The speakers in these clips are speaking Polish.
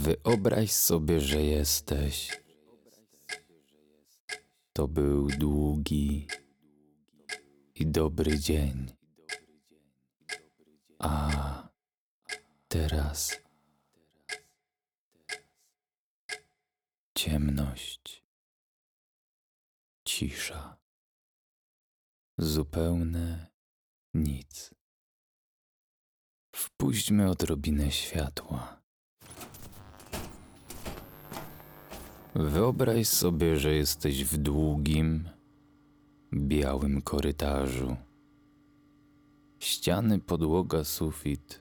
Wyobraź sobie, że jesteś. To był długi i dobry dzień. A teraz ciemność, cisza, zupełne nic. Wpuśćmy odrobinę światła. Wyobraź sobie, że jesteś w długim, białym korytarzu. Ściany, podłoga, sufit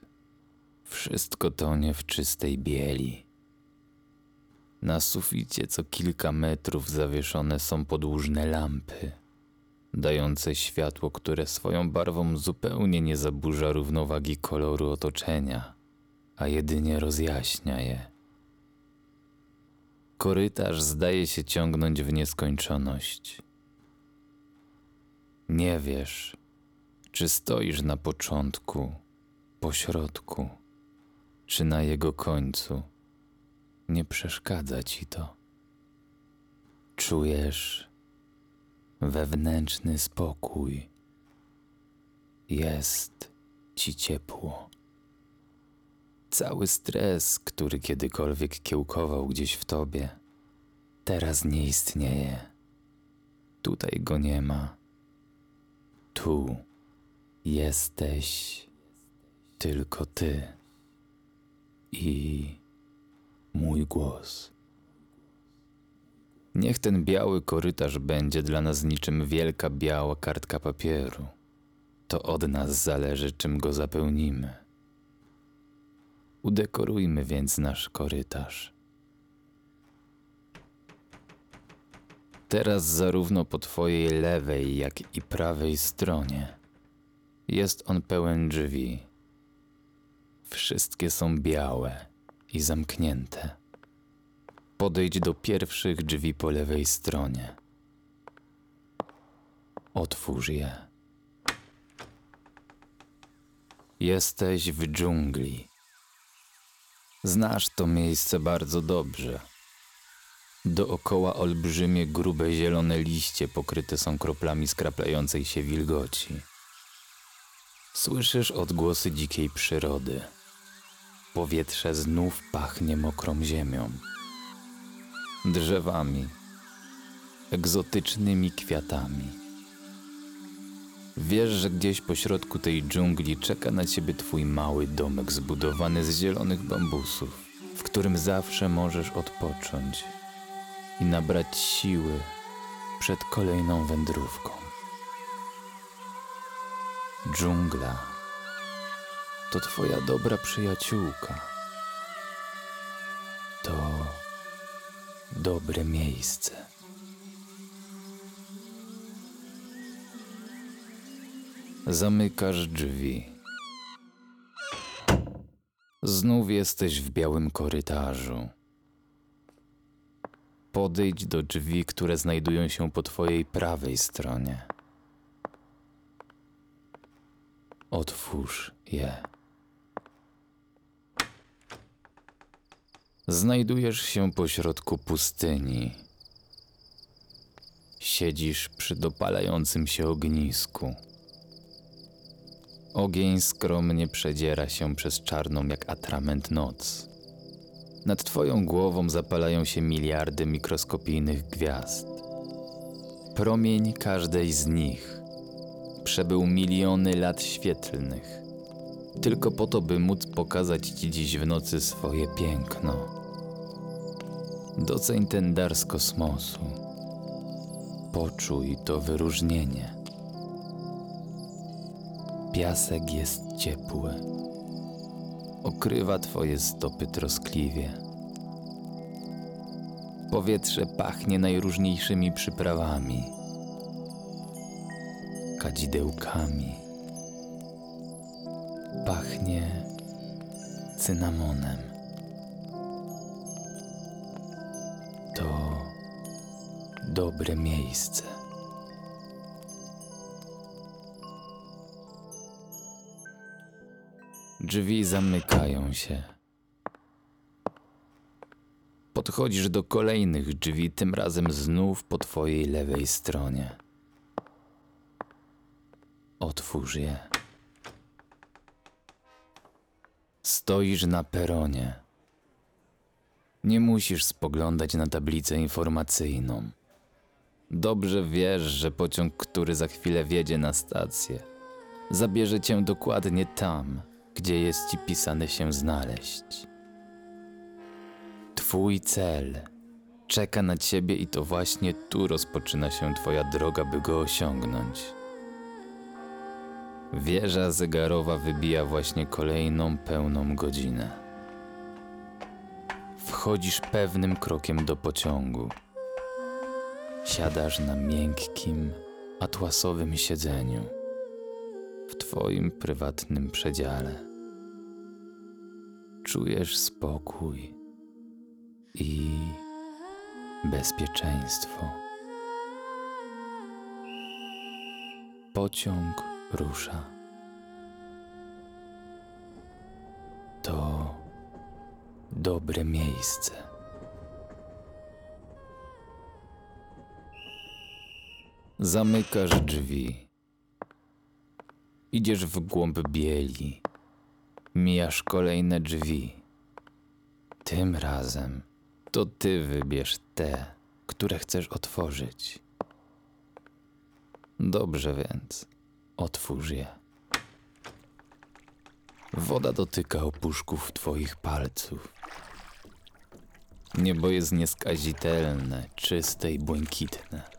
wszystko tonie w czystej bieli. Na suficie co kilka metrów zawieszone są podłużne lampy, dające światło, które swoją barwą zupełnie nie zaburza równowagi koloru otoczenia, a jedynie rozjaśnia je. Korytarz zdaje się ciągnąć w nieskończoność. Nie wiesz, czy stoisz na początku, pośrodku, czy na jego końcu. Nie przeszkadza ci to. Czujesz wewnętrzny spokój. Jest ci ciepło. Cały stres, który kiedykolwiek kiełkował gdzieś w tobie, teraz nie istnieje. Tutaj go nie ma. Tu jesteś tylko ty i mój głos. Niech ten biały korytarz będzie dla nas niczym wielka biała kartka papieru. To od nas zależy, czym go zapełnimy. Udekorujmy więc nasz korytarz. Teraz zarówno po twojej lewej, jak i prawej stronie jest on pełen drzwi. Wszystkie są białe i zamknięte. Podejdź do pierwszych drzwi po lewej stronie. Otwórz je. Jesteś w dżungli. Znasz to miejsce bardzo dobrze. Dookoła olbrzymie, grube, zielone liście pokryte są kroplami skraplającej się wilgoci. Słyszysz odgłosy dzikiej przyrody. Powietrze znów pachnie mokrą ziemią, drzewami, egzotycznymi kwiatami. Wiesz, że gdzieś pośrodku tej dżungli czeka na ciebie twój mały domek zbudowany z zielonych bambusów, w którym zawsze możesz odpocząć i nabrać siły przed kolejną wędrówką. Dżungla to twoja dobra przyjaciółka. To dobre miejsce. Zamykasz drzwi. Znów jesteś w białym korytarzu. Podejdź do drzwi, które znajdują się po twojej prawej stronie. Otwórz je. Znajdujesz się pośrodku pustyni. Siedzisz przy dopalającym się ognisku. Ogień skromnie przedziera się przez czarną jak atrament noc. Nad twoją głową zapalają się miliardy mikroskopijnych gwiazd. Promień każdej z nich przebył miliony lat świetlnych, tylko po to, by móc pokazać ci dziś w nocy swoje piękno. Doceń ten dar z kosmosu. Poczuj to wyróżnienie. Piasek jest ciepły. Okrywa twoje stopy troskliwie. Powietrze pachnie najróżniejszymi przyprawami, kadzidełkami. Pachnie cynamonem. To dobre miejsce. Drzwi zamykają się. Podchodzisz do kolejnych drzwi, tym razem znów po twojej lewej stronie. Otwórz je. Stoisz na peronie. Nie musisz spoglądać na tablicę informacyjną. Dobrze wiesz, że pociąg, który za chwilę wjedzie na stację, zabierze cię dokładnie tam, gdzie jest ci pisane się znaleźć. Twój cel czeka na ciebie i to właśnie tu rozpoczyna się twoja droga, by go osiągnąć. Wieża zegarowa wybija właśnie kolejną pełną godzinę. Wchodzisz pewnym krokiem do pociągu. Siadasz na miękkim, atłasowym siedzeniu w twoim prywatnym przedziale. Czujesz spokój i bezpieczeństwo. Pociąg rusza. To dobre miejsce. Zamykasz drzwi. Idziesz w głąb bieli. Mijasz kolejne drzwi. Tym razem to ty wybierz te, które chcesz otworzyć. Dobrze więc, otwórz je. Woda dotyka opuszków twoich palców. Niebo jest nieskazitelne, czyste i błękitne.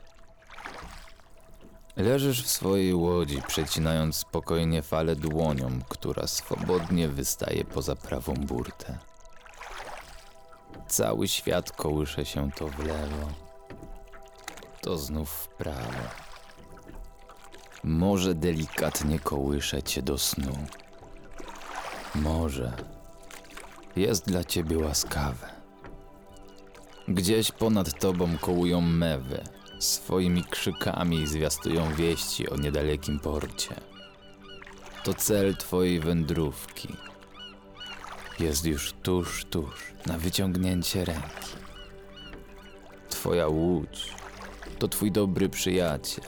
Leżysz w swojej łodzi, przecinając spokojnie falę dłonią, która swobodnie wystaje poza prawą burtę. Cały świat kołysze się to w lewo, to znów w prawo. Może delikatnie kołysze cię do snu. Może jest dla ciebie łaskawe. Gdzieś ponad tobą kołują mewy, swoimi krzykami zwiastują wieści o niedalekim porcie. To cel twojej wędrówki. Jest już tuż, tuż, na wyciągnięcie ręki. Twoja łódź to twój dobry przyjaciel.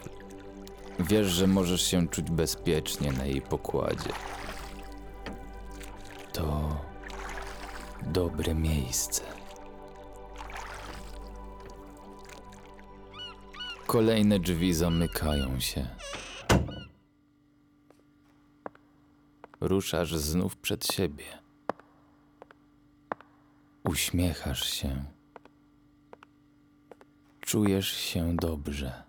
Wiesz, że możesz się czuć bezpiecznie na jej pokładzie. To dobre miejsce. Kolejne drzwi zamykają się. Ruszasz znów przed siebie. Uśmiechasz się. Czujesz się dobrze.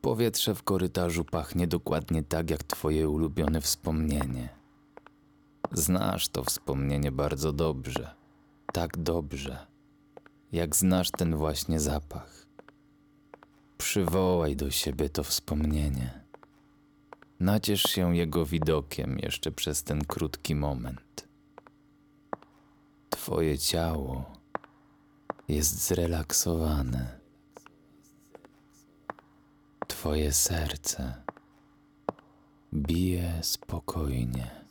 Powietrze w korytarzu pachnie dokładnie tak jak twoje ulubione wspomnienie. Znasz to wspomnienie bardzo dobrze. Tak dobrze, jak znasz ten właśnie zapach. Przywołaj do siebie to wspomnienie. Naciesz się jego widokiem jeszcze przez ten krótki moment. Twoje ciało jest zrelaksowane. Twoje serce bije spokojnie.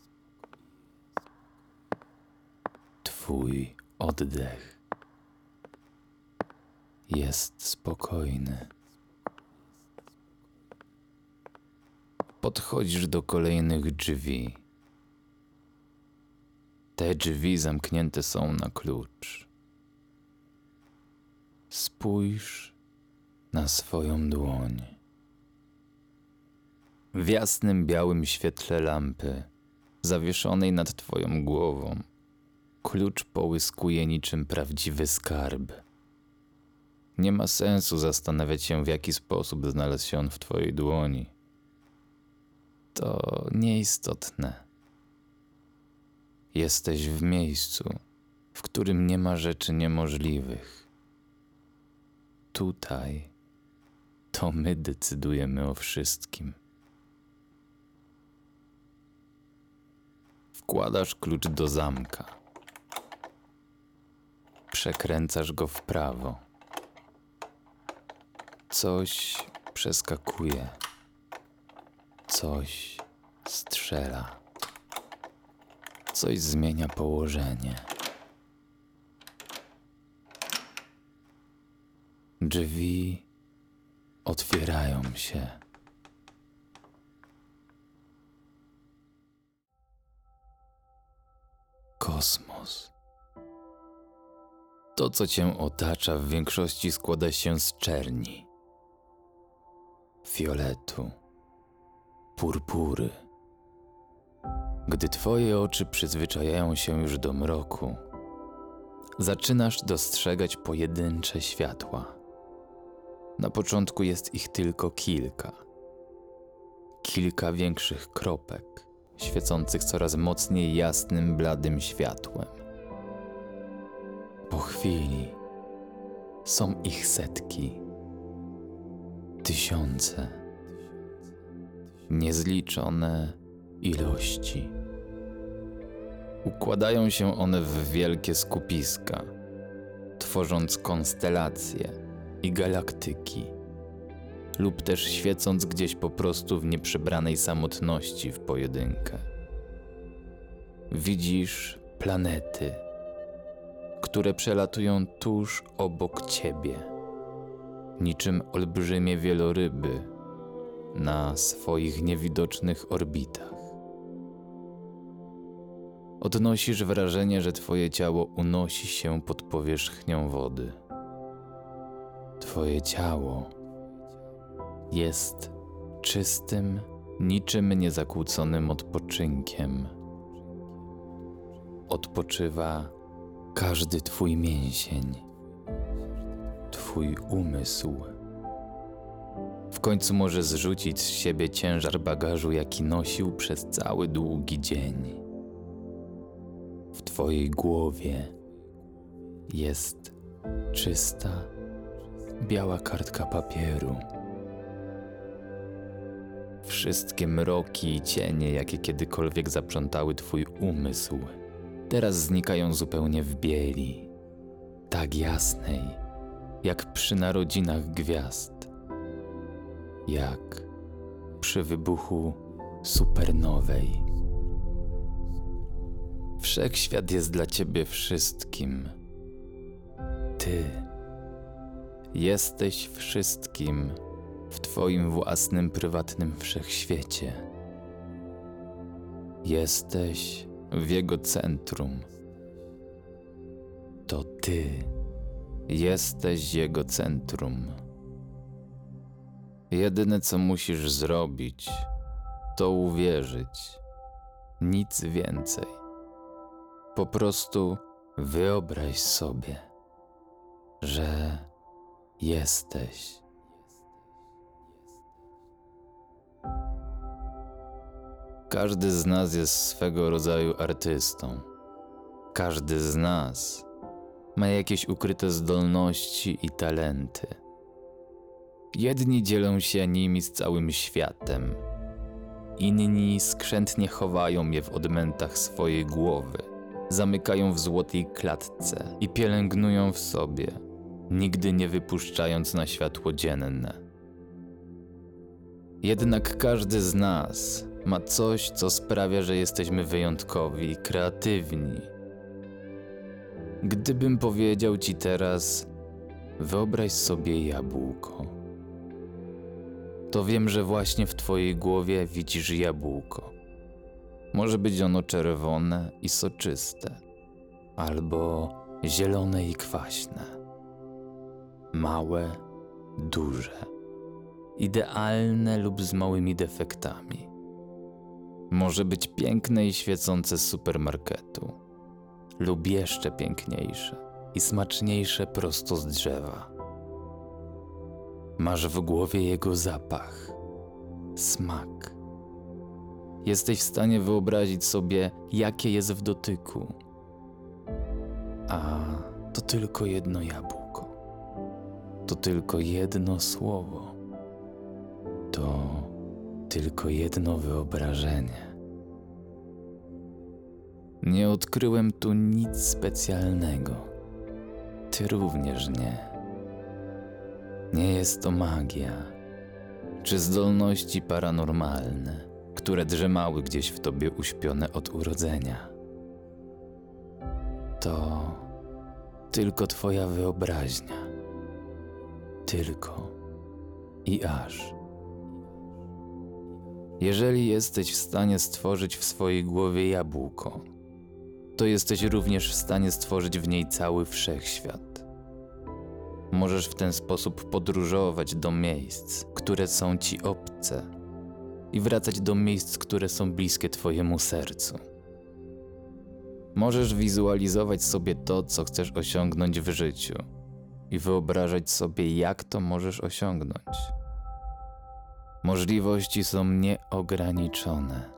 Twój oddech jest spokojny. Podchodzisz do kolejnych drzwi. Te drzwi zamknięte są na klucz. Spójrz na swoją dłoń. W jasnym białym świetle lampy, zawieszonej nad twoją głową, klucz połyskuje niczym prawdziwy skarb. Nie ma sensu zastanawiać się, w jaki sposób znalazł się on w twojej dłoni. To nieistotne. Jesteś w miejscu, w którym nie ma rzeczy niemożliwych. Tutaj to my decydujemy o wszystkim. Wkładasz klucz do zamka. Przekręcasz go w prawo. Coś przeskakuje. Coś strzela. Coś zmienia położenie. Drzwi otwierają się. Kosmos. To, co cię otacza, w większości składa się z czerni fioletu, purpury. Gdy twoje oczy przyzwyczajają się już do mroku, zaczynasz dostrzegać pojedyncze światła. Na początku jest ich tylko kilka. Kilka większych kropek, świecących coraz mocniej jasnym, bladym światłem. Po chwili są ich setki, tysiące, niezliczone ilości. Układają się one w wielkie skupiska, tworząc konstelacje i galaktyki, lub też świecąc gdzieś po prostu w nieprzebranej samotności w pojedynkę. Widzisz planety, które przelatują tuż obok ciebie, niczym olbrzymie wieloryby na swoich niewidocznych orbitach. Odnosisz wrażenie, że twoje ciało unosi się pod powierzchnią wody. Twoje ciało jest czystym, niczym niezakłóconym odpoczynkiem. Odpoczywa każdy twój mięsień, twój umysł. W końcu może zrzucić z siebie ciężar bagażu, jaki nosił przez cały długi dzień. W twojej głowie jest czysta, biała kartka papieru. Wszystkie mroki i cienie, jakie kiedykolwiek zaprzątały twój umysł, teraz znikają zupełnie w bieli, tak jasnej, jak przy narodzinach gwiazd, jak przy wybuchu supernowej. Wszechświat jest dla ciebie wszystkim. Ty jesteś wszystkim w Twoim własnym prywatnym wszechświecie. Jesteś w jego centrum. To Ty jesteś jego centrum. Jedyne co musisz zrobić, to uwierzyć. Nic więcej. Po prostu wyobraź sobie, że jesteś. Każdy z nas jest swego rodzaju artystą. Każdy z nas ma jakieś ukryte zdolności i talenty. Jedni dzielą się nimi z całym światem, inni skrzętnie chowają je w odmętach swojej głowy, zamykają w złotej klatce i pielęgnują w sobie, nigdy nie wypuszczając na światło dzienne. Jednak każdy z nas ma coś, co sprawia, że jesteśmy wyjątkowi i kreatywni. Gdybym powiedział ci teraz, wyobraź sobie jabłko, to wiem, że właśnie w twojej głowie widzisz jabłko. Może być ono czerwone i soczyste, albo zielone i kwaśne, małe, duże, idealne lub z małymi defektami. Może być piękne i świecące z supermarketu, lub jeszcze piękniejsze i smaczniejsze prosto z drzewa. Masz w głowie jego zapach, smak. Jesteś w stanie wyobrazić sobie, jakie jest w dotyku. A to tylko jedno jabłko. To tylko jedno słowo. To tylko jedno wyobrażenie. Nie odkryłem tu nic specjalnego. Ty również nie. Nie jest to magia, czy zdolności paranormalne, które drzemały gdzieś w tobie uśpione od urodzenia. To tylko Twoja wyobraźnia. tylko i aż. Jeżeli jesteś w stanie stworzyć w swojej głowie jabłko, to jesteś również w stanie stworzyć w niej cały wszechświat. Możesz w ten sposób podróżować do miejsc, które są ci obce, i wracać do miejsc, które są bliskie Twojemu sercu. Możesz wizualizować sobie to, co chcesz osiągnąć w życiu, i wyobrażać sobie, jak to możesz osiągnąć. Możliwości są nieograniczone.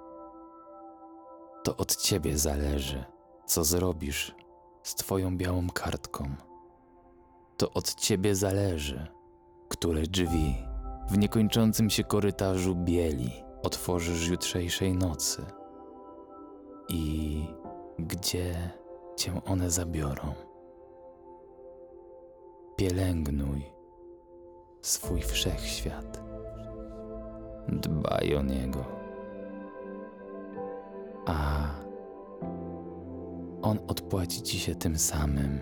To od ciebie zależy, co zrobisz z Twoją białą kartką. To od ciebie zależy, które drzwi w niekończącym się korytarzu bieli otworzysz jutrzejszej nocy i gdzie cię one zabiorą. Pielęgnuj swój wszechświat. Dbaj o niego. A on odpłaci ci się tym samym.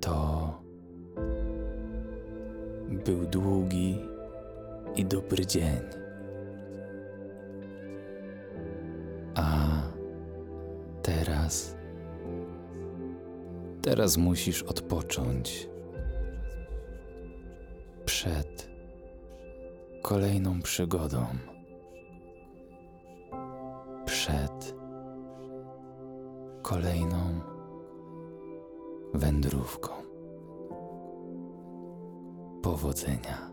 To był długi i dobry dzień. A teraz. Teraz musisz odpocząć. Przed kolejną przygodą. Kolejną wędrówką. Powodzenia.